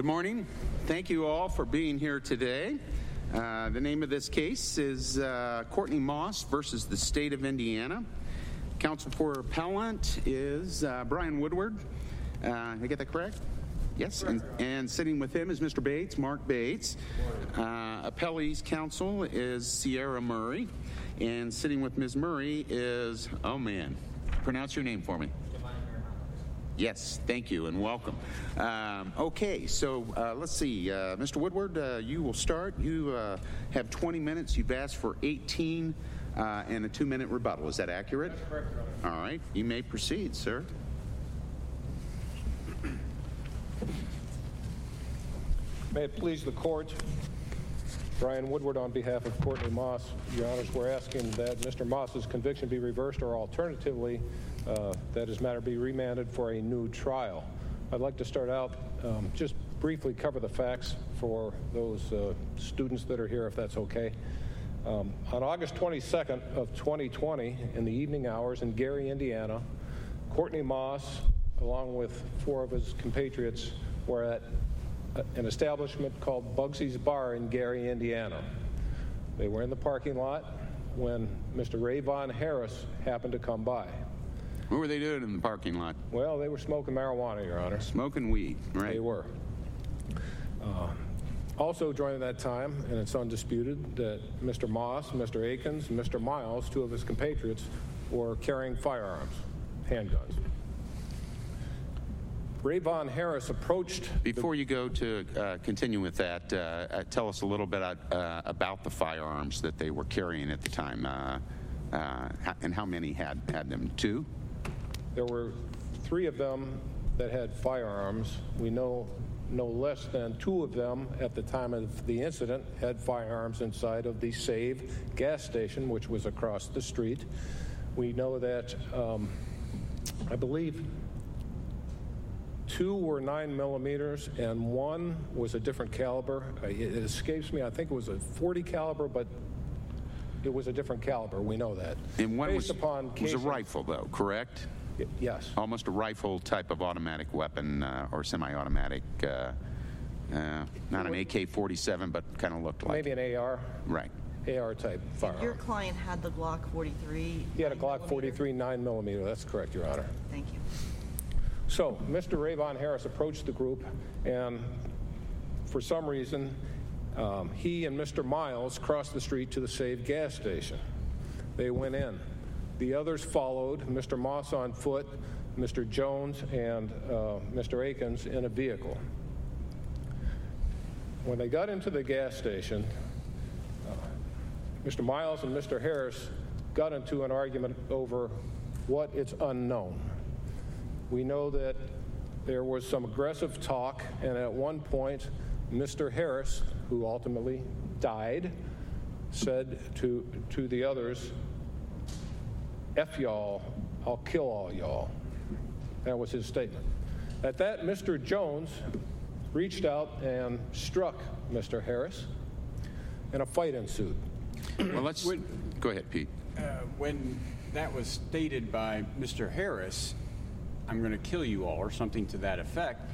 Good morning. Thank you all for being here today. Uh, the name of this case is uh, Courtney Moss versus the state of Indiana. Counsel for appellant is uh, Brian Woodward. Uh, I get that correct? Yes. And, and, sitting with him is Mr. Bates, Mark Bates. Uh, appellee's counsel is Sierra Murray. And sitting with Ms. Murray is, oh man, pronounce your name for me. Yes, thank you and welcome. Um, okay, so uh, let's see. Uh, Mr. Woodward, uh, you will start. You uh, have 20 minutes. You've asked for 18 uh, and a two minute rebuttal. Is that accurate? That's correct, All right, you may proceed, sir. May it please the court, Brian Woodward on behalf of Courtney Moss. Your Honors, we're asking that Mr. Moss's conviction be reversed or alternatively uh, that his matter be remanded for a new trial. I'd like to start out, um, just briefly cover the facts for those uh, students that are here, if that's okay. Um, on August 22nd of 2020, in the evening hours in Gary, Indiana, Courtney Moss, along with four of his compatriots, were at an establishment called Bugsy's Bar in Gary, Indiana. They were in the parking lot when Mr. Rayvon Harris happened to come by. What were they doing in the parking lot? Well, they were smoking marijuana, Your Honor. Smoking weed, right? They were. Uh, also during that time, and it's undisputed, that Mr. Moss, Mr. Atkins, and Mr. Myles, two of his compatriots, were carrying firearms, handguns. Rayvon Harris approached. Before you go to uh, continue with that, uh, uh tell us a little bit uh, about the firearms that they were carrying at the time, uh, and how many had had them. Two. There were three of them that had firearms. We know no less than two of them at the time of the incident had firearms inside of the Save gas station, which was across the street. We know that, um, I believe, two were nine millimeters and one was a different caliber. It escapes me. I think it was a 40 caliber, but it was a different caliber. We know that. And one Based was, upon was a rifle, though, correct? Yes. Almost a rifle type of automatic weapon uh, or semi-automatic. Uh, uh, not an AK-47, but kind of looked like maybe an AR. Right. AR type firearm. Your client had the Glock 43. He had a Glock 43 9 millimeter. That's correct, Your Honor. Thank you. So, Mr. Rayvon Harris approached the group, and for some reason, um, he and Mr. Myles crossed the street to the Save gas station. They went in. The others followed, Mr. Moss on foot, Mr. Jones, and uh, Mr. Atkins in a vehicle. When they got into the gas station, uh, Mr. Myles and Mr. Harris got into an argument over what it's unknown. We know that there was some aggressive talk, and at one point, Mr. Harris, who ultimately died, said to, to the others, F y'all, I'll kill all y'all. That was his statement. At that, Mr. Jones reached out and struck Mr. Harris, and a fight ensued. well, let's when, go ahead, Pete. Uh, when that was stated by Mr. Harris, I'm going to kill you all, or something to that effect,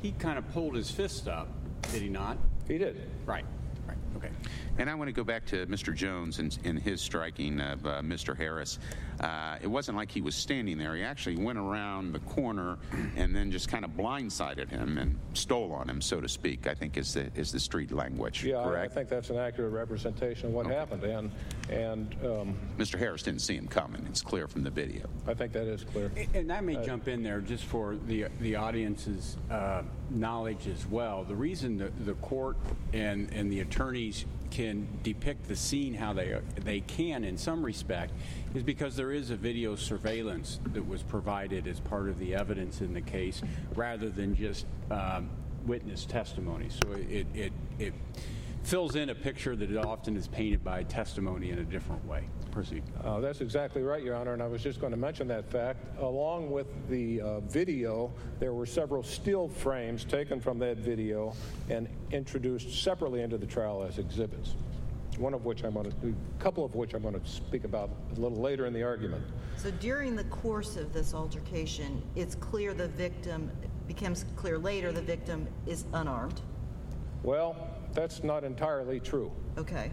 he kind of pulled his fist up, did he not? He did. Right. Right. Okay. And I want to go back to Mr. Jones and, in his striking of uh, Mr. Harris. Uh, it wasn't like he was standing there. He actually went around the corner and then just kind of blindsided him and stole on him, so to speak. I think is the is the street language. Yeah, correct? I, I think that's an accurate representation of what okay. happened. And and um, Mr. Harris didn't see him coming. It's clear from the video. I think that is clear. And I may uh, jump in there just for the the audience's uh, knowledge as well. The reason the, the court and and the can depict the scene how they they can in some respect is because there is a video surveillance that was provided as part of the evidence in the case rather than just um, witness testimony. So it, it, it fills in a picture that often is painted by testimony in a different way. Proceed. Uh, that's exactly right, Your Honor, and I was just going to mention that fact. Along with the uh, video, there were several still frames taken from that video and introduced separately into the trial as exhibits. One of which I'm going to, a couple of which I'm going to speak about a little later in the argument. So during the course of this altercation, it's clear the victim becomes clear later the victim is unarmed. Well, that's not entirely true. Okay.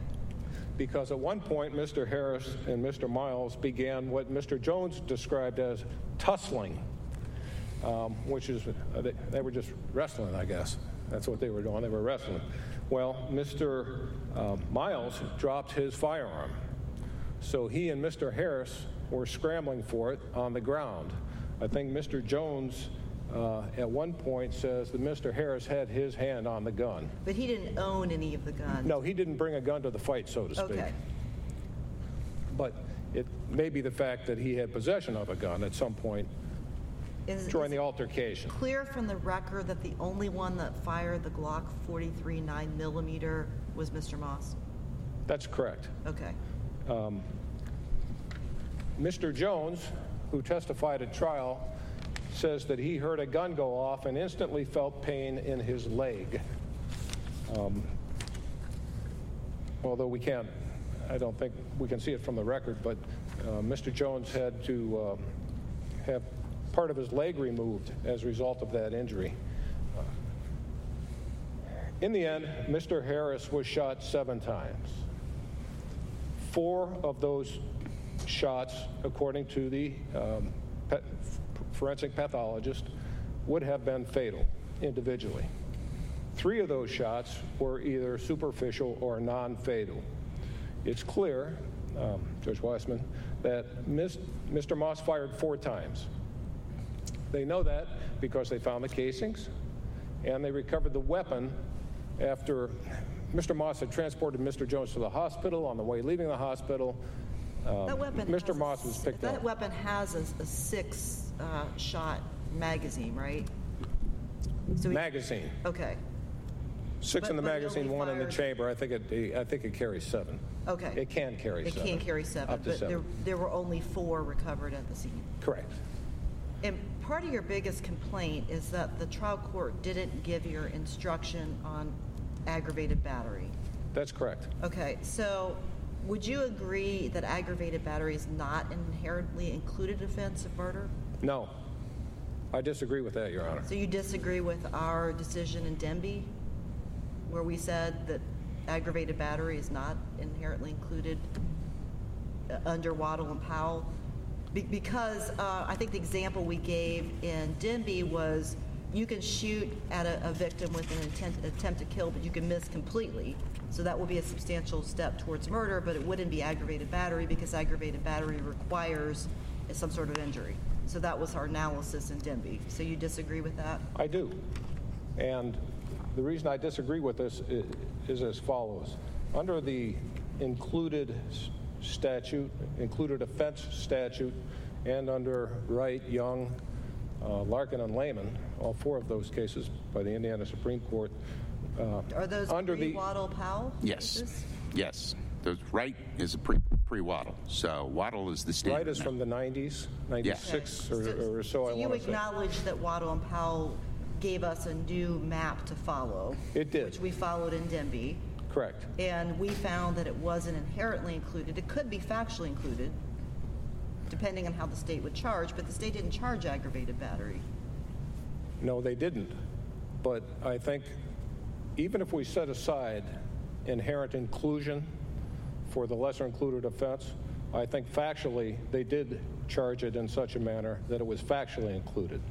because at one point, Mr. Harris and Mr. Myles began what Mr. Jones described as tussling, um, which is, uh, they, they were just wrestling, I guess. That's what they were doing. They were wrestling. Well, Mr. um, Myles dropped his firearm. So he and Mr. Harris were scrambling for it on the ground. I think Mr. Jones uh, at one point says that Mr. Harris had his hand on the gun. But he didn't own any of the guns. No, he didn't bring a gun to the fight, so to speak. Okay. But it may be the fact that he had possession of a gun at some point Is, during is the altercation. clear from the record that the only one that fired the Glock 43 9 millimeter was Mr. Moss? That's correct. Okay. Mr. Jones, who testified at trial, says that he heard a gun go off and instantly felt pain in his leg. Um, although we can't, I don't think we can see it from the record, but uh, Mr. Jones had to uh, have part of his leg removed as a result of that injury. In the end, Mr. Harris was shot seven times. Four of those shots, according to the um, forensic pathologist, would have been fatal individually. Three of those shots were either superficial or non fatal. It's clear, um, Judge Weissmann, that Ms., Mr. Moss fired four times. They know that because they found the casings and they recovered the weapon after Mr. Moss had transported Mr. Jones to the hospital. On the way leaving the hospital, um, That weapon. Mr. has Moss was picked That up. That weapon has a, a six uh, shot magazine, right? So Magazine. Okay. Six But- in the magazine, one in the chamber. I think it, I think it carries seven. Okay. It can carry It seven. can carry seven, Up to but there, seven. there were only four recovered at the scene. Correct. And part of your biggest complaint is that the trial court didn't give your instruction on aggravated battery. That's correct. Okay, so would you agree that aggravated battery is not an inherently included offense of murder? No. I disagree with that, Your Honor. So you disagree with our decision in Denby, where we said that aggravated battery is not inherently included under Wadle and Powell? Be- Because uh, I think the example we gave in Denby was you can shoot at a, a victim with an intent, attempt to kill, but you can miss completely. So that would be a substantial step towards murder, but it wouldn't be aggravated battery because aggravated battery requires some sort of injury. So that was our analysis in Denby. So you disagree with that? I do. And the reason I disagree with this i- is as follows. Under the included statute, included offense statute, and under Wright, Young, uh, Larkin, and Lehman, all four of those cases by the Indiana Supreme Court, uh, Are those under the pre-Wadle Powell? Yes, cases? yes. Those, Wright is a pre, pre-Wadle, so Wadle is the standard. Wright is now. from the 90s, 96 Okay. or, or so, I you want to say. acknowledge that Wadle and Powell gave us a new map to follow? It did. Which we followed in Denby, Correct. and we found that it wasn't inherently included. It could be factually included, depending on how the state would charge, but the state didn't charge aggravated battery. No, they didn't. But I think even if we set aside inherent inclusion for the lesser included offense, I think factually they did charge it in such a manner that it was factually included.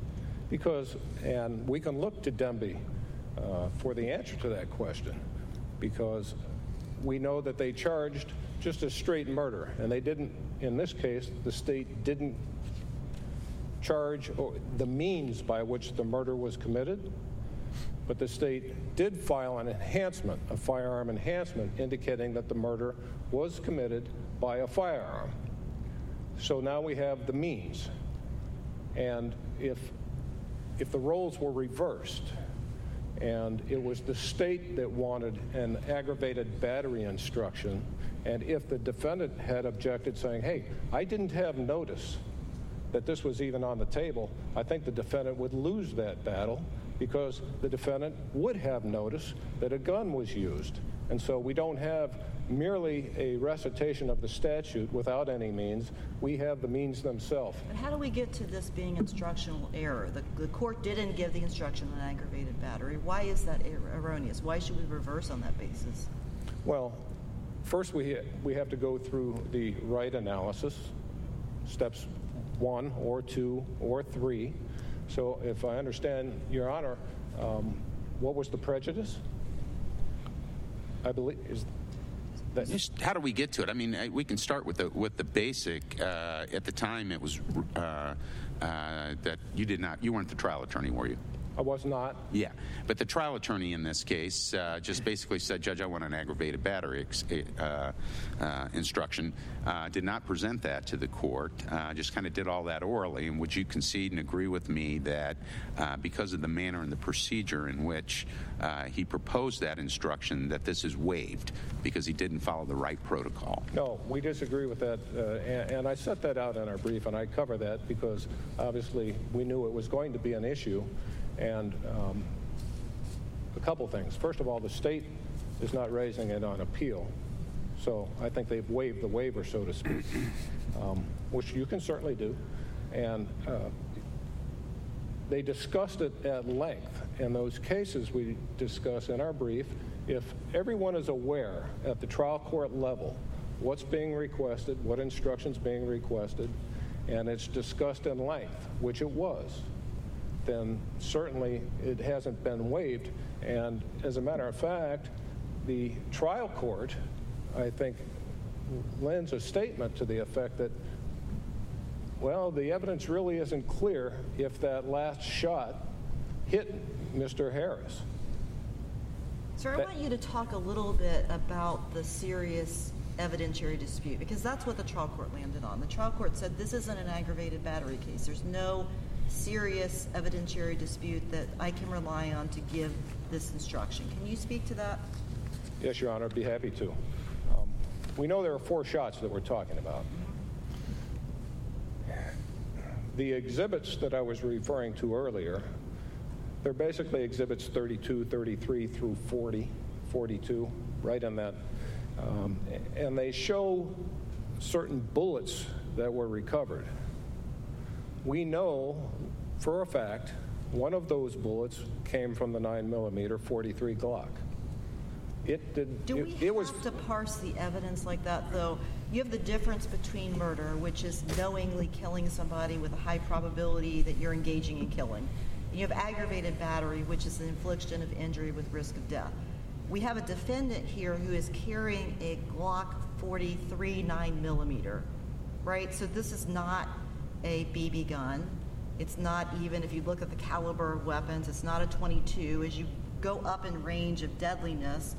Because, and we can look to Demby uh, for the answer to that question, because we know that they charged just a straight murder, and they didn't, in this case, the state didn't charge the means by which the murder was committed, but the state did file an enhancement, a firearm enhancement, indicating that the murder was committed by a firearm. So now we have the means. And if, if the roles were reversed, and it was the state that wanted an aggravated battery instruction, and if the defendant had objected saying, hey, I didn't have notice that this was even on the table, I think the defendant would lose that battle because the defendant would have notice that a gun was used. And so we don't have merely a recitation of the statute without any means. We have the means themselves. But how do we get to this being instructional error? The, the court didn't give the instruction on aggravated battery. Why is that er- erroneous? Why should we reverse on that basis? Well, first we, we have to go through the right analysis, steps one or two or three. So if I understand Your Honor, um, what was the prejudice? I believe, is Just how do we get to it? I mean, we can start with the with the basic. Uh, at the time, it was uh, uh, that you did not, you weren't the trial attorney, were you? I was not. Yeah, but the trial attorney in this case uh, just basically said, Judge, I want an aggravated battery ex- uh, uh, instruction. Uh, did not present that to the court. Uh, just kind of did all that orally. And would you concede and agree with me that uh, because of the manner and the procedure in which uh, he proposed that instruction, that this is waived because he didn't follow the right protocol? No, we disagree with that, uh, and, and I set that out in our brief, and I cover that because obviously we knew it was going to be an issue. And um, a couple things. First of all, the state is not raising it on appeal, so I think they've waived the waiver, so to speak, um, which you can certainly do. And uh, they discussed it at length. In those cases we discuss in our brief, if everyone is aware at the trial court level what's being requested, what instructions being requested, and it's discussed in length, which it was, then certainly it hasn't been waived. And as a matter of fact, the trial court, I think, lends a statement to the effect that well, the evidence really isn't clear if that last shot hit Mr. Harris. Sir, I That- want you to talk a little bit about the serious evidentiary dispute, because that's what the trial court landed on. The trial court said this isn't an aggravated battery case. There's no serious evidentiary dispute that I can rely on to give this instruction. Can you speak to that? Yes, Your Honor, I'd be happy to. Um, we know there are four shots that we're talking about. The exhibits that I was referring to earlier, they're basically exhibits 32, 33 through 40, 42, right in that. Um, and they show certain bullets that were recovered. We know for a fact one of those bullets came from the 9 millimeter 43 Glock. It did. Do it, we it was to parse the evidence like that, though? You have the difference between murder, which is knowingly killing somebody with a high probability that you're engaging in killing. And you have aggravated battery, which is the infliction of injury with risk of death. We have a defendant here who is carrying a Glock 43 9 millimeter, right? So this is not a BB gun. It's not even, if you look at the caliber of weapons, it's not a 22. As you go up in range of deadliness,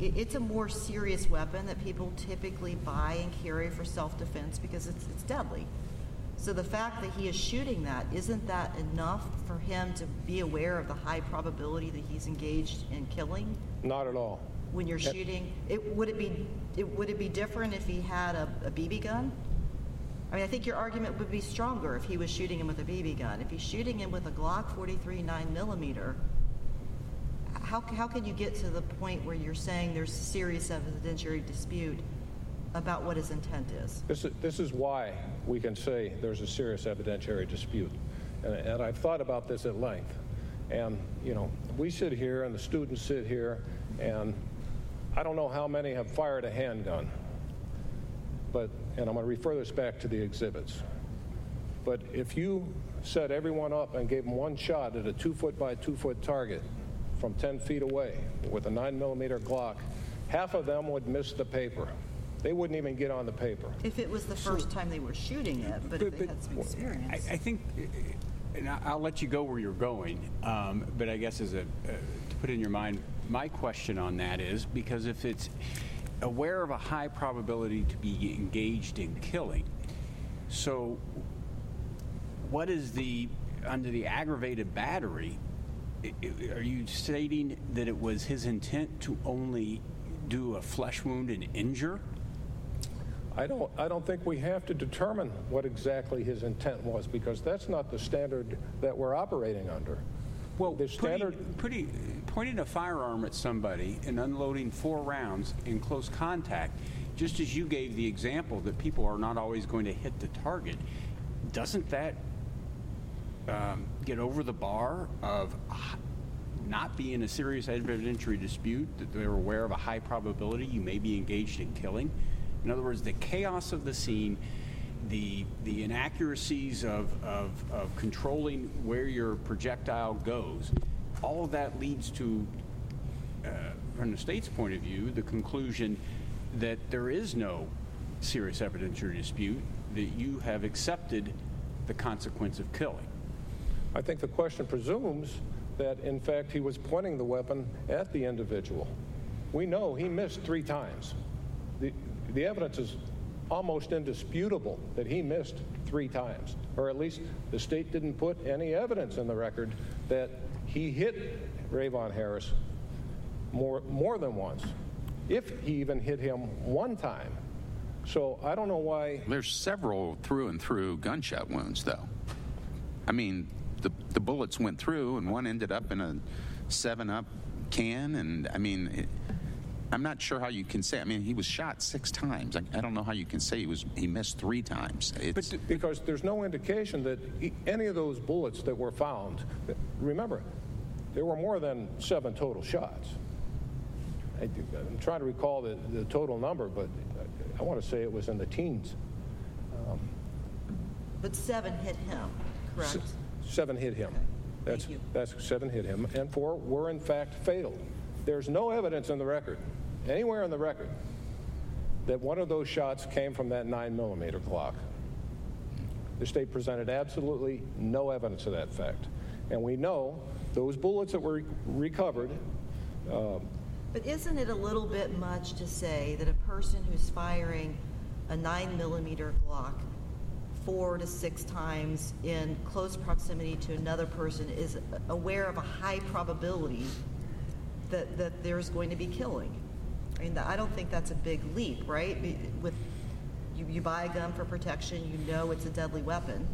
i- it's a more serious weapon that people typically buy and carry for self-defense because it's, it's deadly. So the fact that he is shooting that, isn't that enough for him to be aware of the high probability that he's engaged in killing? not at all. When you're shooting, it, would it be, it, would it be different if he had a, a BB gun? I mean, I think your argument would be stronger if he was shooting him with a BB gun. If he's shooting him with a Glock 43 9 millimeter, how, how can you get to the point where you're saying there's a serious evidentiary dispute about what his intent is? This is, this is why we can say there's a serious evidentiary dispute. And, and I've thought about this at length. And, you know, we sit here and the students sit here, and I don't know how many have fired a handgun. But, and I'm going to refer this back to the exhibits. But if you set everyone up and gave them one shot at a two foot by two foot target from 10 feet away with a 9 millimeter Glock, half of them would miss the paper. They wouldn't even get on the paper. If it was the first time they were shooting it, but if they had some experience. I think, and I- I'll let you go where you're going, um, but I guess as a, uh, to put in your mind, my question on that is, because if it's aware of a high probability to be engaged in killing, so what is the, under the aggravated battery, are you stating that it was his intent to only do a flesh wound and injure? I don't, I don't think we have to determine what exactly his intent was because that's not the standard that we're operating under. Well, The standard, putting, pointing a firearm at somebody and unloading four rounds in close contact, just as you gave the example that people are not always going to hit the target, doesn't that um, get over the bar of not being a serious evidentiary dispute, that they're aware of a high probability you may be engaged in killing? In other words, the chaos of the scene, the, the inaccuracies of, of, of controlling where your projectile goes, all of that leads to, uh, from the state's point of view, the conclusion that there is no serious evidentiary dispute, that you have accepted the consequence of killing. I think the question presumes that, in fact, he was pointing the weapon at the individual. We know he missed three times. The, the evidence is almost indisputable that he missed three times, or at least the state didn't put any evidence in the record that he hit Rayvon Harris more, more than once, if he even hit him one time. So I don't know why There's several through and through gunshot wounds, though. I mean, the, the bullets went through, and one ended up in a 7 Up can. And I mean, it, I'm not sure how you can say. I mean, he was shot six times. I, I don't know how you can say he was he missed three times. It's, because there's no indication that e- any of those bullets that were found, remember, there were more than seven total shots. I, am trying to recall the, the total number, but I, I want to say it was in the teens. Um, but seven hit him, correct? S- Seven hit him. That's, you. that's seven hit him, and four were in fact fatal. There's no evidence in the record, anywhere in the record, that one of those shots came from that nine millimeter Glock. The state presented absolutely no evidence of that fact. And we know those bullets that were recovered, uh, But isn't it a little bit much to say that a person who's firing a nine millimeter Glock four to six times in close proximity to another person is aware of a high probability that, that there's going to be killing? I mean, I don't think that's a big leap, right? With, you, you buy a gun for protection, you know it's a deadly weapon.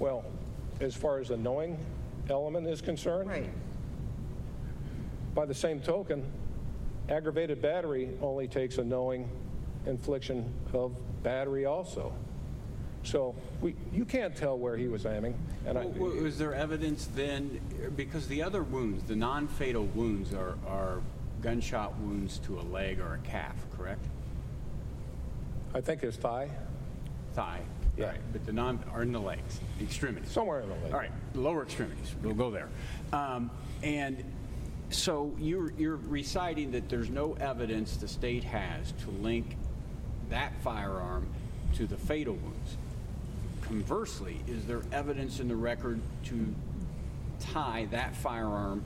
well, as far as the knowing element is concerned, Right. By the same token, aggravated battery only takes a knowing infliction of battery also. So we, you can't tell where he was aiming. And I, W- w- Was there evidence then, because the other wounds, the non-fatal wounds are, are gunshot wounds to a leg or a calf, correct? I think his thigh, Thigh, Yeah. right, but the non, are in the legs, the extremities. somewhere in the leg. All right, lower extremities, we'll go there. Um, And so you're, you're reciting that there's no evidence the state has to link that firearm to the fatal wounds. Conversely, is there evidence in the record to tie that firearm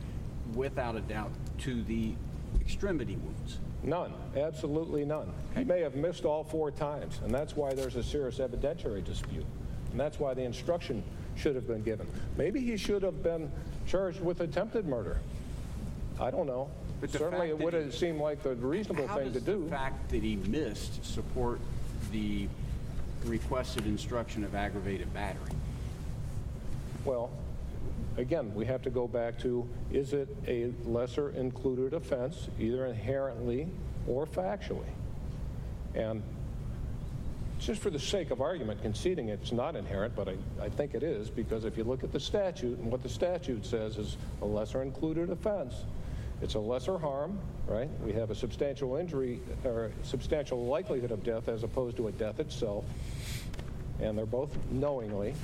without a doubt to the extremity wounds? None, absolutely none. He may have missed all four times, and that's why there's a serious evidentiary dispute. And that's why the instruction should have been given. Maybe he should have been charged with attempted murder. I don't know. But Certainly, it would have seemed like the reasonable thing to does the do. fact that he missed support the requested instruction of aggravated battery? Well, again, we have to go back to, is it a lesser included offense, either inherently or factually? And just for the sake of argument, conceding it's not inherent, but I, I think it is, because if you look at the statute, and what the statute says is a lesser included offense, it's a lesser harm, right? We have a substantial injury, or substantial likelihood of death as opposed to a death itself and they're both knowingly.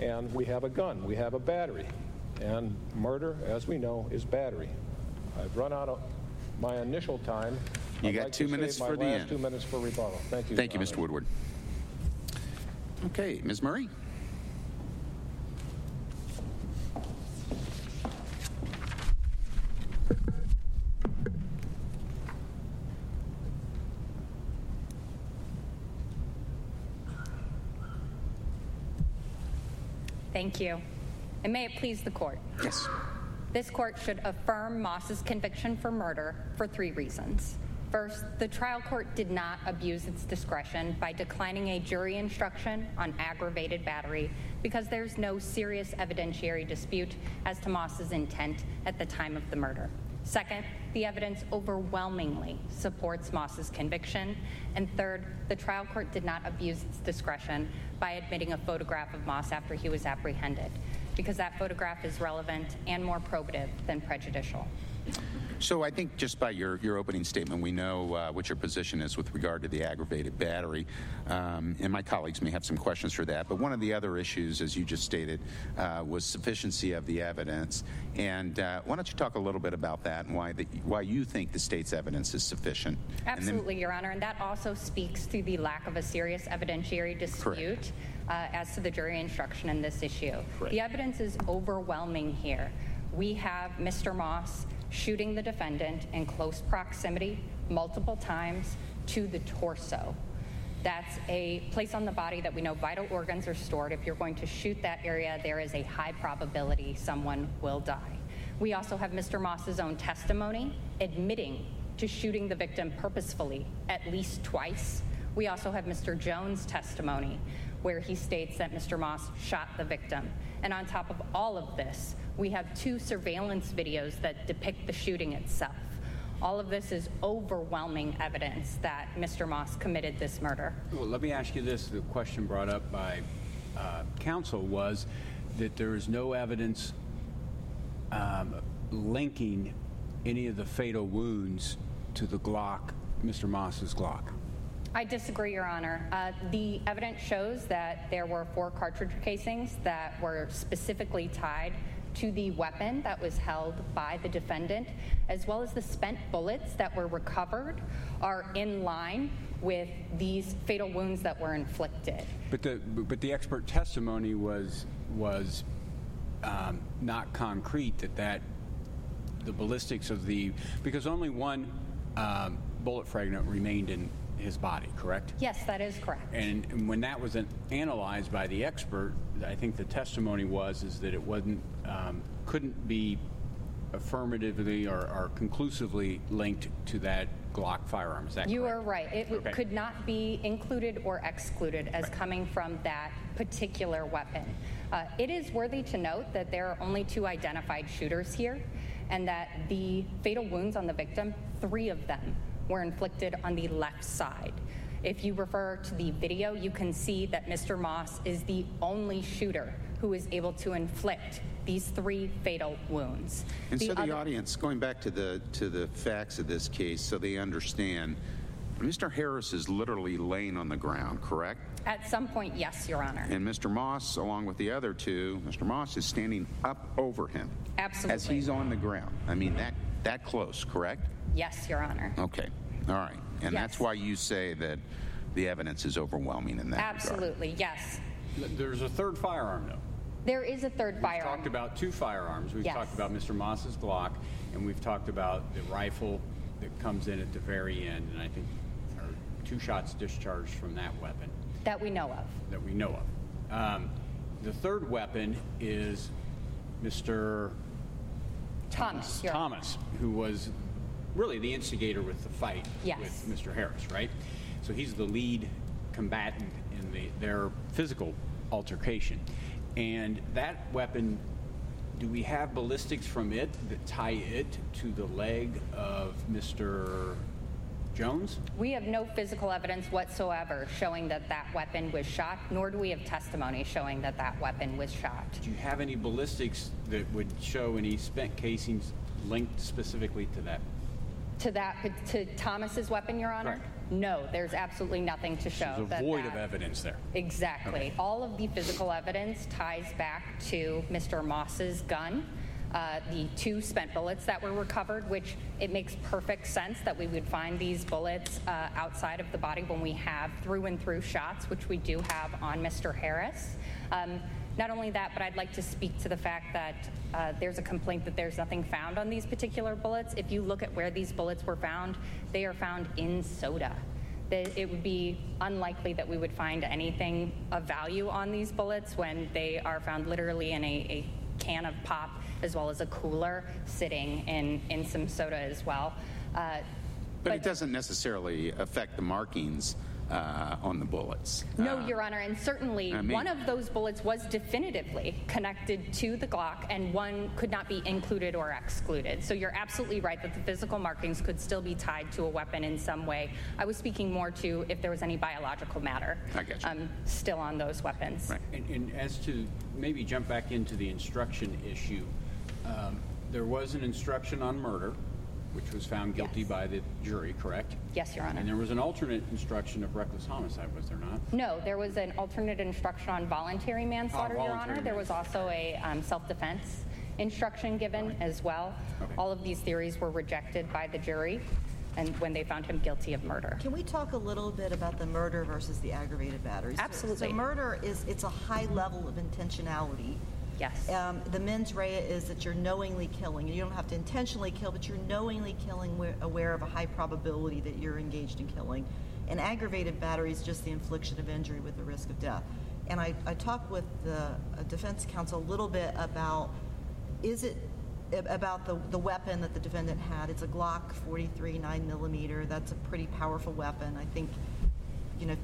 And we have a gun, we have a battery. And murder, as we know, is battery. I've run out of my initial time. You I'd got like two minutes for the end. two minutes for rebuttal. Thank you. thank you, Mr. Woodward. Okay, Ms. Murray? Thank you. And may it please the court. Yes. This court should affirm Moss's conviction for murder for three reasons. First, the trial court did not abuse its discretion by declining a jury instruction on aggravated battery because there's no serious evidentiary dispute as to Moss's intent at the time of the murder. Second, the evidence overwhelmingly supports Moss's conviction. And third, the trial court did not abuse its discretion by admitting a photograph of Moss after he was apprehended because that photograph is relevant and more probative than prejudicial. So I think just by your, your opening statement, we know uh, what your position is with regard to the aggravated battery. Um, and my colleagues may have some questions for that. But one of the other issues, as you just stated, uh, was sufficiency of the evidence. And uh, why don't you talk a little bit about that and why, the, why you think the state's evidence is sufficient? And then- Absolutely, Your Honor, and that also speaks to the lack of a serious evidentiary dispute uh, as to the jury instruction in this issue. Correct. The evidence is overwhelming here. We have Mr. Moss shooting the defendant in close proximity multiple times to the torso. That's a place on the body that we know vital organs are stored. If you're going to shoot that area, there is a high probability someone will die. We also have Mr. Moss's own testimony admitting to shooting the victim purposefully at least twice. We also have Mr. Jones' testimony where he states that Mr. Moss shot the victim. And on top of all of this, we have two surveillance videos that depict the shooting itself. All of this is overwhelming evidence that Mr. Moss committed this murder. Well, let me ask you this. The question brought up by uh, counsel was that there is no evidence um, linking any of the fatal wounds to the Glock, Mr. Moss's Glock. I disagree, Your Honor. Uh, the evidence shows that there were four cartridge casings that were specifically tied to the weapon that was held by the defendant, as well as the spent bullets that were recovered are in line with these fatal wounds that were inflicted. But the but the expert testimony was was um, not concrete that that the ballistics of the because only one um, bullet fragment remained in his body, correct? Yes, that is correct. And and when that was an- analyzed by the expert, I think the testimony was is that it wasn't um, couldn't be affirmatively or, or conclusively linked to that Glock firearm. Is that You correct? are right. It Okay. could not be included or excluded as Right. coming from that particular weapon. Uh, It is worthy to note that there are only two identified shooters here, and that the fatal wounds on the victim, three of them were inflicted on the left side. If you refer to the video, you can see that Mr. Moss is the only shooter who is able to inflict these three fatal wounds. And so the other- audience, going back to the, to the facts of this case, so they understand, Mr. Harris is literally laying on the ground, correct? At some point, yes, Your Honor. And Mr. Moss, along with the other two, Mr. Moss is standing up over him. Absolutely. As he's on the ground. I mean, that, that close, correct? Yes, Your Honor. Okay, all right. And that's why you say that the evidence is overwhelming in that regard. Absolutely, yes. There's a third firearm though. There is a third We've firearm. talked about two firearms. We've Yes. talked about Mr. Moss's Glock, and we've talked about the rifle that comes in at the very end, and I think are two shots discharged from that weapon that we know of. that we know of. Um, the third weapon is Mr. Thomas. Thomas, who was really the instigator with the fight Yes. with Mr. Harris, right? So he's the lead combatant in the, their physical altercation. And that weapon, do we have ballistics from it that tie it to the leg of Mr. Jones? We have no physical evidence whatsoever showing that that weapon was shot, nor do we have testimony showing that that weapon was shot. Do you have any ballistics that would show any spent casings linked specifically to that? To that, to Thomas's weapon, Your Honor? Correct. No, there's absolutely nothing to show There's a that void of evidence there. Exactly. All of the physical evidence ties back to Mr. Moss's gun, uh, the two spent bullets that were recovered, which it makes perfect sense that we would find these bullets uh, outside of the body when we have through and through shots, which we do have on Mr. Harris. Um, not only that, but I'd like to speak to the fact that uh, there's a complaint that there's nothing found on these particular bullets. If you look at where these bullets were found, they are found in soda it would be unlikely that we would find anything of value on these bullets when they are found literally in a, a can of pop as well as a cooler sitting in, in some soda as well. Uh, But it doesn't necessarily affect the markings uh, on the bullets. No, Uh, Your Honor, and certainly I mean- one of those bullets was definitively connected to the Glock, and one could not be included or excluded. So you're absolutely right that the physical markings could still be tied to a weapon in some way. I was speaking more to if there was any biological matter I get um, still on those weapons. Right. And, and as to, maybe jump back into the instruction issue, um, there was an instruction on murder, which was found guilty Yes. by the jury, correct? Yes, Your Honor. And there was an alternate instruction of reckless homicide, was there not? No, there was an alternate instruction on voluntary manslaughter, Your Oh, voluntary Honor. There was also a um, self-defense instruction given as well. Okay. All of these theories were rejected by the jury, and when they found him guilty of murder. Can we talk a little bit about the murder versus the aggravated battery? So- Absolutely. So murder is, it's a high level of intentionality. Yes. Um, The mens rea is that you're knowingly killing. You don't have to intentionally kill, but you're knowingly killing, aware of a high probability that you're engaged in killing. And aggravated battery is just the infliction of injury with the risk of death. And I, I talked with the uh, defense counsel a little bit about, is it, about the, the weapon that the defendant had. It's a Glock 43 9 millimeter. That's a pretty powerful weapon. I think, you know,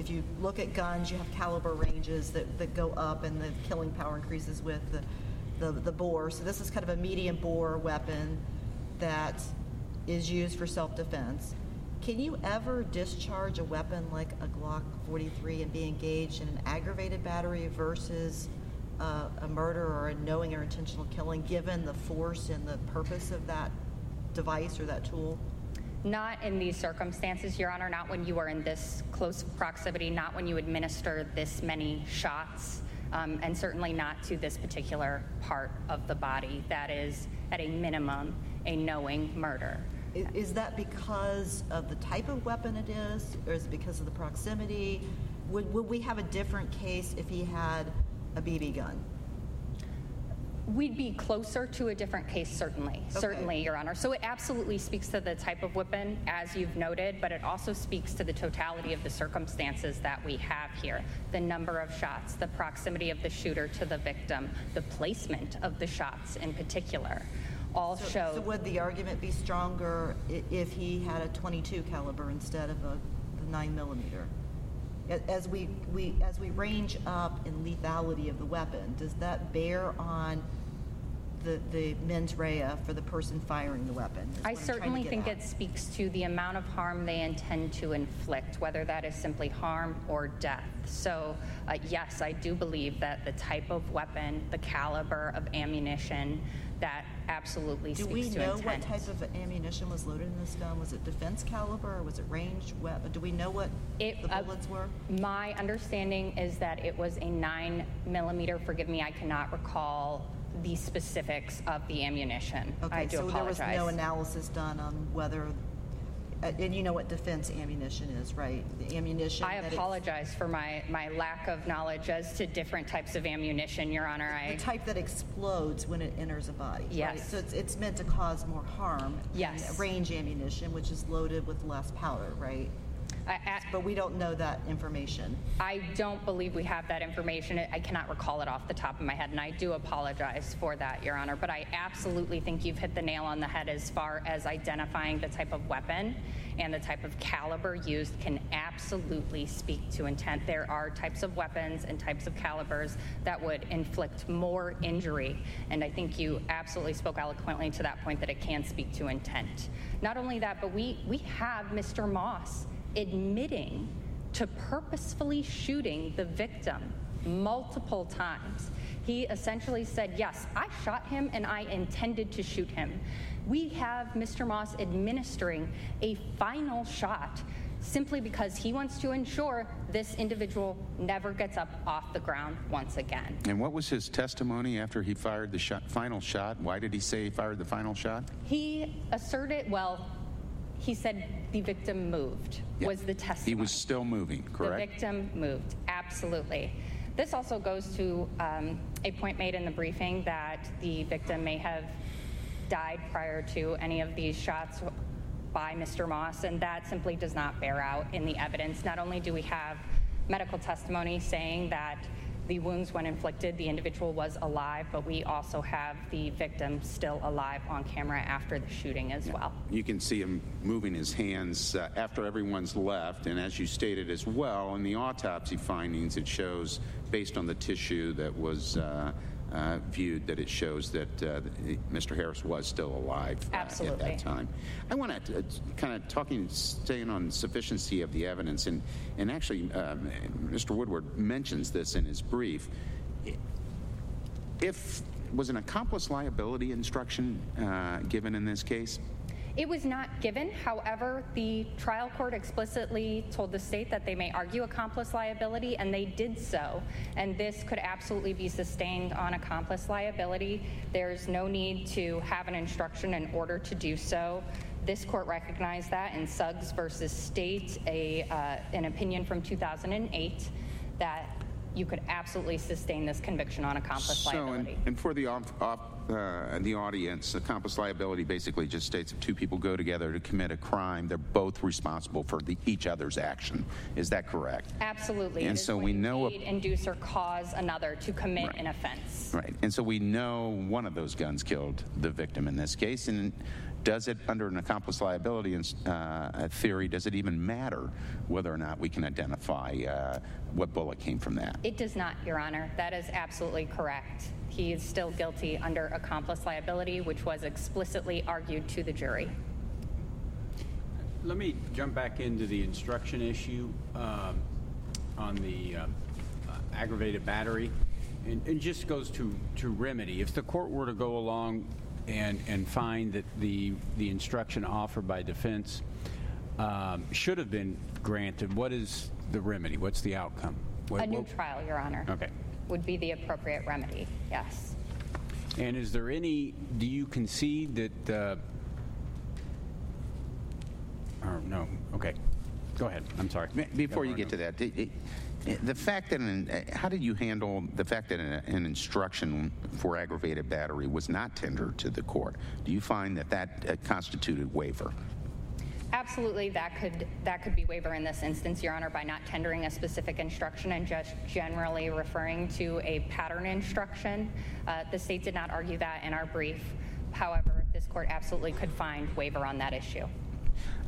if you look at guns, you have caliber ranges that, that go up and the killing power increases with the, the, the bore. So this is kind of a medium bore weapon that is used for self-defense. Can you ever discharge a weapon like a Glock 43 and be engaged in an aggravated battery versus uh, a murder or a knowing or intentional killing, given the force and the purpose of that device or that tool? Not in these circumstances, Your Honor, not when you are in this close proximity, not when you administer this many shots, um, and certainly not to this particular part of the body. That is, at a minimum, a knowing murder. Is that because of the type of weapon it is, or is it because of the proximity? Would, would we have a different case if he had a BB gun? We'd be closer to a different case, certainly. Certainly, Your Honor. So it absolutely speaks to the type of weapon, as you've noted, but it also speaks to the totality of the circumstances that we have here. The number of shots, the proximity of the shooter to the victim, the placement of the shots in particular, all So- show. So would the argument be stronger if he had a 22 caliber instead of a 9 millimeter? As we, we, as we range up in lethality of the weapon, does that bear on the, the mens rea for the person firing the weapon? I what I'm trying to certainly think at. it speaks to the amount of harm they intend to inflict, whether that is simply harm or death. So, uh, yes, I do believe that the type of weapon, the caliber of ammunition, that absolutely Do we speaks to know what type of ammunition was loaded in this gun? Was it defense caliber or was it ranged weapon? Do we know what It- the uh, bullets were? My understanding is that it was a nine millimeter. Forgive me, I cannot recall the specifics of the ammunition. I Okay, do so there was no analysis done on whether, uh, and you know what defense ammunition is, right? The ammunition. I apologize for my, my lack of knowledge as to different types of ammunition, Your Honor. I, The type that explodes when it enters a body, right? Yes. So it's, it's meant to cause more harm. Yes. Range ammunition, which is loaded with less powder, right? I, I- But we don't know that information. I don't believe we have that information. I cannot recall it off the top of my head, and I do apologize for that, Your Honor. But I absolutely think you've hit the nail on the head as far as identifying the type of weapon and the type of caliber used can absolutely speak to intent. There are types of weapons and types of calibers that would inflict more injury, and I think you absolutely spoke eloquently to that point that it can speak to intent. Not only that, but we, we have Mr. Moss admitting to purposefully shooting the victim multiple times. He essentially said, Yes, I shot him and I intended to shoot him. We have Mr. Moss administering a final shot simply because he wants to ensure this individual never gets up off the ground once again. And what was his testimony after he fired the shot, final shot? Why did he say he fired the final shot? He asserted, well, he said the victim moved, Yeah. was the testimony. He was still moving, correct? The victim moved, absolutely. This also goes to um, a point made in the briefing that the victim may have died prior to any of these shots by Mr. Moss, and that simply does not bear out in the evidence. Not only do we have medical testimony saying that the wounds when inflicted, the individual was alive, but we also have the victim still alive on camera after the shooting as well. You can see him moving his hands uh, after everyone's left, and as you stated as well, in the autopsy findings, it shows, based on the tissue that was uh, uh, viewed, that it shows that uh, Mr. Harris was still alive uh, at that time. I want to kind of talking, staying on sufficiency of the evidence, and and actually, um, Mr. Woodward mentions this in his brief. If was an accomplice liability instruction uh, given in this case? It was not given. However, the trial court explicitly told the state that they may argue accomplice liability, and they did so. And this could absolutely be sustained on accomplice liability. There's no need to have an instruction in order to do so. This court recognized that in Suggs versus State, a, uh, an opinion from 2008, that you could absolutely sustain this conviction on accomplice So, liability. and for the off, off, uh, the audience, accomplice liability basically just states if two people go together to commit a crime, they're both responsible for the, each other's action. Is that correct? Absolutely. And so we know a- aid, induce, or cause another to commit Right. an offense. Right. And so we know one of those guns killed the victim in this case. And does it, under an accomplice liability uh, theory, does it even matter whether or not we can identify uh, what bullet came from that? It does not, Your Honor. That is absolutely correct. He is still guilty under accomplice liability, which was explicitly argued to the jury. Let me jump back into the instruction issue um, on the uh, uh, aggravated battery. And it just goes to, to remedy. If the court were to go along and, and find that the, the instruction offered by defense um, should have been granted, what is the remedy? What's the outcome? What- A new what- trial, Your Honor. Okay. Would be the appropriate remedy, yes. And is there any, do you concede that, uh, or no, okay, go ahead, I'm sorry. Before you get to that, it- it- the fact that, an, how did you handle the fact that an, an instruction for aggravated battery was not tendered to the court? Do you find that that uh, constituted waiver? Absolutely, that could, that could be waiver in this instance, Your Honor, by not tendering a specific instruction and just generally referring to a pattern instruction. Uh, The state did not argue that in our brief. However, this court absolutely could find waiver on that issue.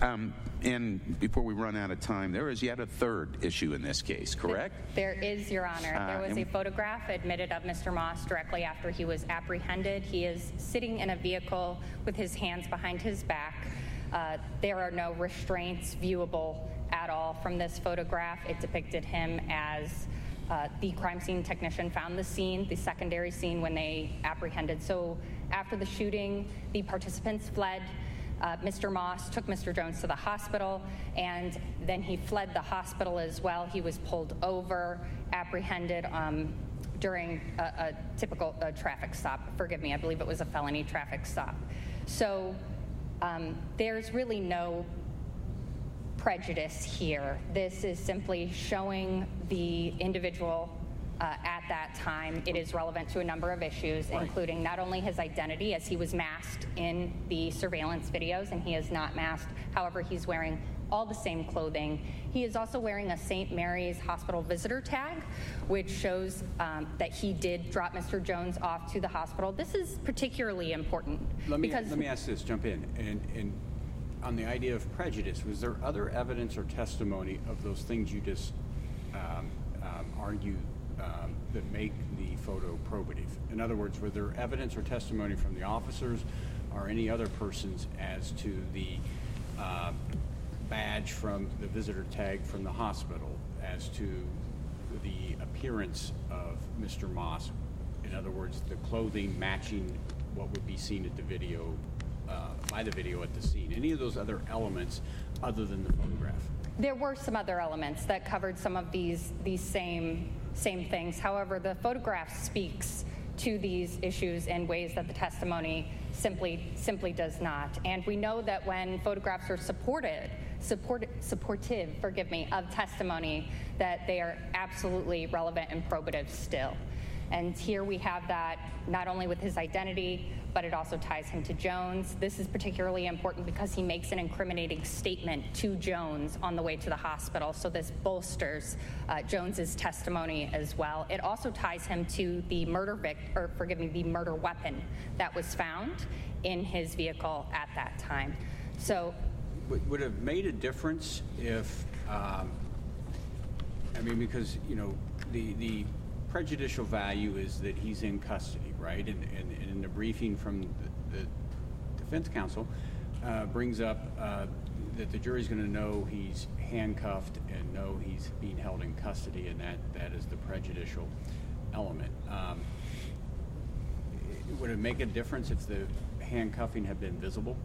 Um, and before we run out of time, there is yet a third issue in this case, correct? There is, Your Honor. Uh, There was a photograph admitted of Mr. Moss directly after he was apprehended. He is sitting in a vehicle with his hands behind his back. Uh, There are no restraints viewable at all from this photograph. It depicted him as uh, the crime scene technician found the scene, the secondary scene when they apprehended. So after the shooting, the participants fled. Uh, Mr. Moss took Mr. Jones to the hospital, and then he fled the hospital as well. He was pulled over, apprehended um, during a, a typical uh, traffic stop. Forgive me, I believe it was a felony traffic stop. So um, there's really no prejudice here. This is simply showing the individual uh, at that time. It is relevant to a number of issues, including not only his identity, as he was masked in the surveillance videos, and he is not masked. However, he's wearing all the same clothing. He is also wearing a St. Mary's Hospital visitor tag, which shows um, that he did drop Mr. Jones off to the hospital. This is particularly important Let me, because let me ask this, jump in, and, and on the idea of prejudice, was there other evidence or testimony of those things you just um, um, argue um, that make the photo probative? In other words, were there evidence or testimony from the officers or any other persons as to the uh, badge from the visitor tag from the hospital, as to the appearance of Mr. Moss? In other words, the clothing matching what would be seen at the video, uh, by the video at the scene? Any of those other elements other than the photograph? There were some other elements that covered some of these these same same things. However, the photograph speaks to these issues in ways that the testimony simply simply does not. And we know that when photographs are supported, support, supportive, forgive me, of testimony, that they are absolutely relevant and probative still. And here we have that not only with his identity, but it also ties him to Jones. This is particularly important because he makes an incriminating statement to Jones on the way to the hospital. So this bolsters uh, Jones's testimony as well. It also ties him to the murder victim, or forgive me, the murder weapon that was found in his vehicle at that time. So Would would have made a difference if, um, I mean, because, you know, the, the prejudicial value is that he's in custody, right? And, and and in the briefing from the the defense counsel uh, brings up uh, that the jury's going to know he's handcuffed and know he's being held in custody, and that, that is the prejudicial element. Um, Would it make a difference if the handcuffing had been visible?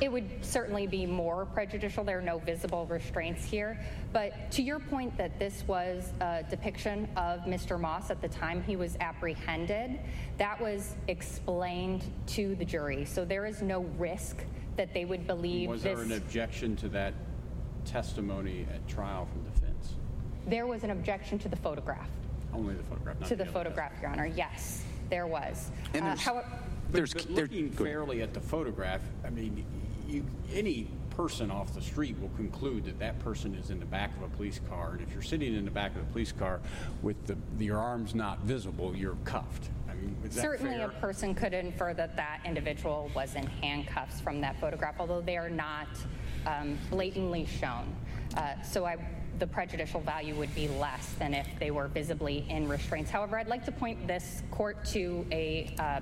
It would certainly be more prejudicial. There are no visible restraints here. But to your point that this was a depiction of Mr. Moss at the time he was apprehended, that was explained to the jury. So there is no risk that they would believe Was this. there an objection to that testimony at trial from defense? There was an objection to the photograph. Only the photograph, not To the other photograph, Your Honor. Yes, there was. And Uh, there's- how- But there- looking fairly at the photograph, I mean, you, any person off the street will conclude that that person is in the back of a police car. And if you're sitting in the back of a police car with the, your arms not visible, you're cuffed. I mean, is that Certainly, a person could infer that that individual was in handcuffs from that photograph, although they are not um, blatantly shown. Uh, So I, the prejudicial value would be less than if they were visibly in restraints. However, I'd like to point this court to a, uh,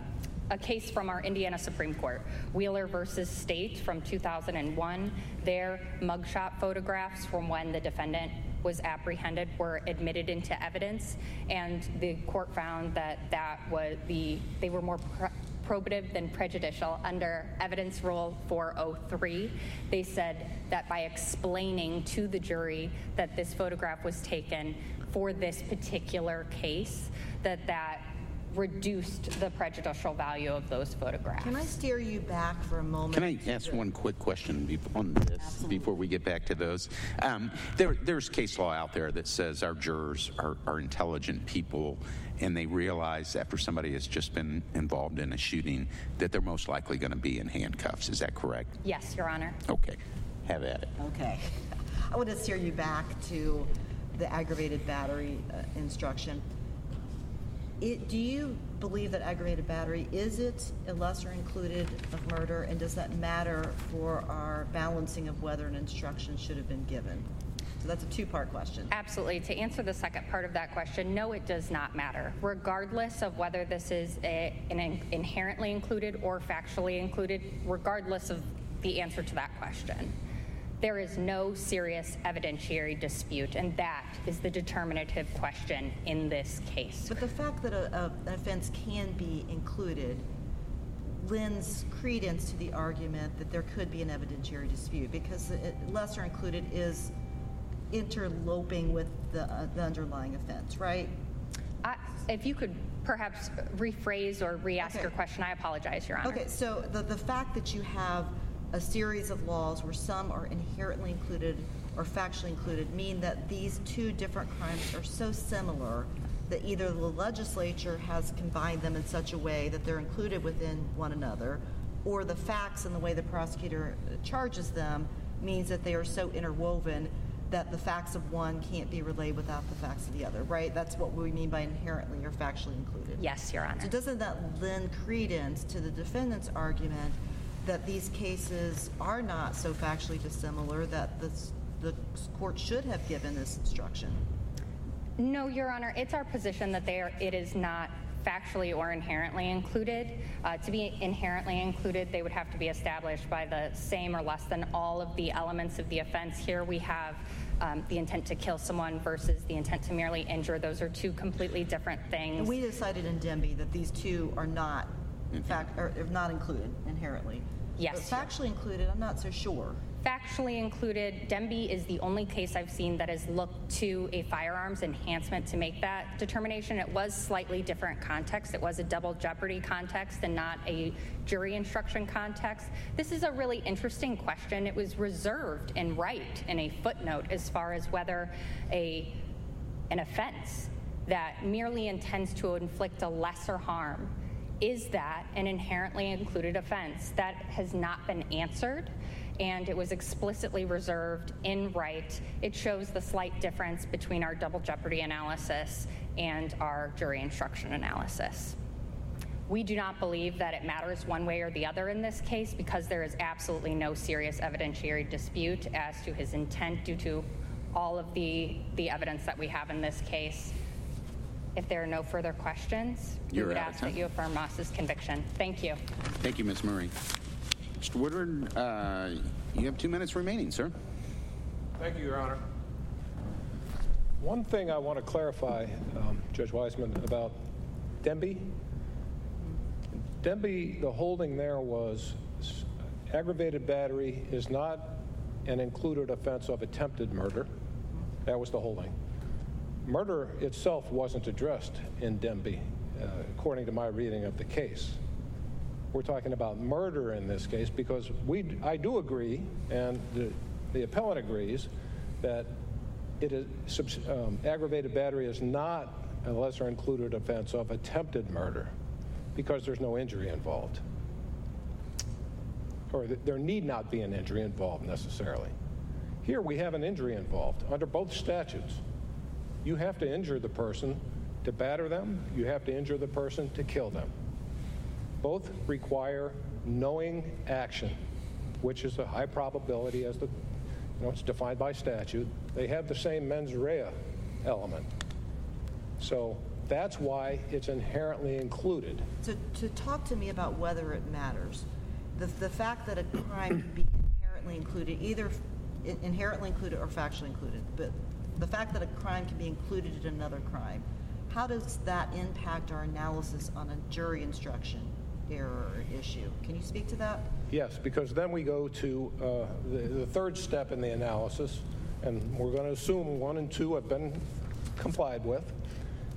a case from our Indiana Supreme Court, Wheeler versus State from 2001. Their mugshot photographs from when the defendant was apprehended were admitted into evidence, and the court found that that was the, they were more pr- probative than prejudicial under Evidence Rule 403. They said that by explaining to the jury that this photograph was taken for this particular case, that that reduced the prejudicial value of those photographs. Can I steer you back for a moment? Can I ask one quick question on this before we get back to those? Um, there, there's case law out there that says our jurors are, are intelligent people and they realize after somebody has just been involved in a shooting that they're most likely going to be in handcuffs. Is that correct? Yes, Your Honor. Okay, have at it. Okay. I want to steer you back to the aggravated battery uh, instruction. It, do you believe that aggravated battery, is it a lesser included of murder? And does that matter for our balancing of whether an instruction should have been given? So that's a two-part question. Absolutely. To answer the second part of that question, no, it does not matter. Regardless of whether this is a, an in- inherently included or factually included, regardless of the answer to that question, there is no serious evidentiary dispute, and that is the determinative question in this case. But the fact that a, a, an offense can be included lends credence to the argument that there could be an evidentiary dispute because it, lesser included is interloping with the, uh, the underlying offense, right? I, if you could perhaps rephrase or re-ask Okay. your question, I apologize, Your Honor. Okay, so the, the fact that you have a series of laws where some are inherently included or factually included mean that these two different crimes are so similar that either the legislature has combined them in such a way that they're included within one another, or the facts and the way the prosecutor charges them means that they are so interwoven that the facts of one can't be relayed without the facts of the other, right? That's what we mean by inherently or factually included. Yes, Your Honor. So doesn't that lend credence to the defendant's argument that these cases are not so factually dissimilar that the, the court should have given this instruction? No, Your Honor, it's our position that they are, it is not factually or inherently included. Uh, to be inherently included, they would have to be established by the same or less than all of the elements of the offense. Here we have um, the intent to kill someone versus the intent to merely injure. Those are two completely different And things. we decided in Demby that these two are not in fact, or are not included inherently. Yes. But factually included, I'm not so sure. Factually included, Demby is the only case I've seen that has looked to a firearms enhancement to make that determination. It was slightly different context. It was a double jeopardy context and not a jury instruction context. This is a really interesting question. It was reserved and right in a footnote as far as whether a an offense that merely intends to inflict a lesser harm, is that an inherently included offense? That has not been answered, and it was explicitly reserved in right. It shows the slight difference between our double jeopardy analysis and our jury instruction analysis. We do not believe that it matters one way or the other in this case because there is absolutely no serious evidentiary dispute as to his intent due to all of the, the evidence that we have in this case. If there are no further questions, You're would out of ask that you affirm Moss's conviction. Thank you. Thank you, Ms. Murray. Mr. Woodward, uh, you have two minutes remaining, sir. Thank you, Your Honor. One thing I want to clarify, um, Judge Weissmann, about Demby. Demby, the holding there was aggravated battery is not an included offense of attempted murder. That was the holding. Murder itself wasn't addressed in Demby, uh, according to my reading of the case. We're talking about murder in this case because we, I do agree, and the, the appellant agrees, that it is, um, aggravated battery is not a lesser included offense of attempted murder because there's no injury involved. Or th- there need not be an injury involved necessarily. Here we have an injury involved under both statutes. You have to injure the person to batter them, you have to injure the person to kill them. Both require knowing action, which is a high probability as the, you know, it's defined by statute. They have the same mens rea element. So that's why it's inherently included. To, to talk to me about whether it matters, the, the fact that a crime be inherently included, either inherently included or factually included, but the fact that a crime can be included in another crime, how does that impact our analysis on a jury instruction error or issue? Can you speak to that? Yes, because then we go to uh, the, the third step in the analysis, and we're going to assume one and two have been complied with.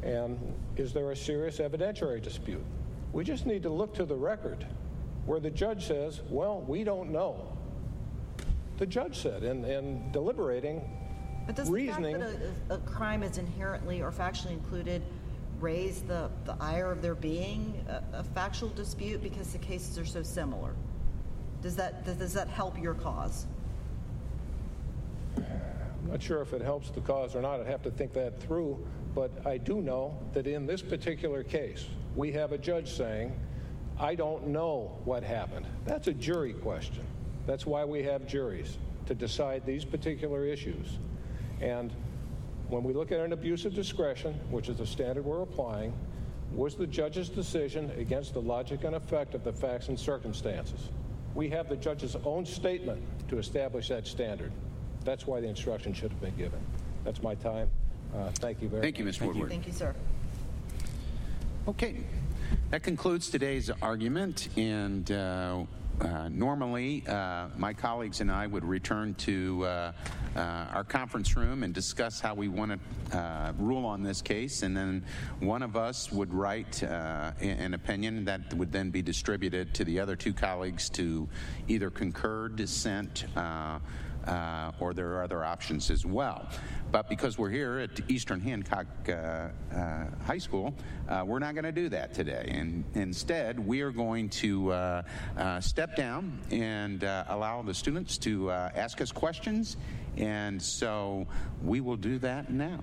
And is there a serious evidentiary dispute? We just need to look to the record where the judge says, well, we don't know. The judge said, in, in deliberating, But does the fact that a, a crime is inherently or factually included raise the, the ire of there being a, a factual dispute because the cases are so similar? Does that, does, does that help your cause? I'm not sure if it helps the cause or not. I'd have to think that through. But I do know that in this particular case, we have a judge saying, I don't know what happened. That's a jury question. That's why we have juries, to decide these particular issues. And when we look at an abuse of discretion, which is the standard we're applying, was the judge's decision against the logic and effect of the facts and circumstances? We have the judge's own statement to establish that standard. That's why the instruction should have been given. That's my time. Uh, Thank you very much. Thank you, Mr. Woodward. Thank you, sir. Okay, that concludes today's argument, and uh, uh, normally, uh, my colleagues and I would return to uh, uh, our conference room and discuss how we want to uh, rule on this case, and then one of us would write uh, an opinion that would then be distributed to the other two colleagues to either concur, dissent, uh, or there are other options as well. But because we're here at Eastern Hancock uh, uh, High School, uh, we're not going to do that today. And instead, we are going to uh, step down and allow the students to ask us questions. And so we will do that now.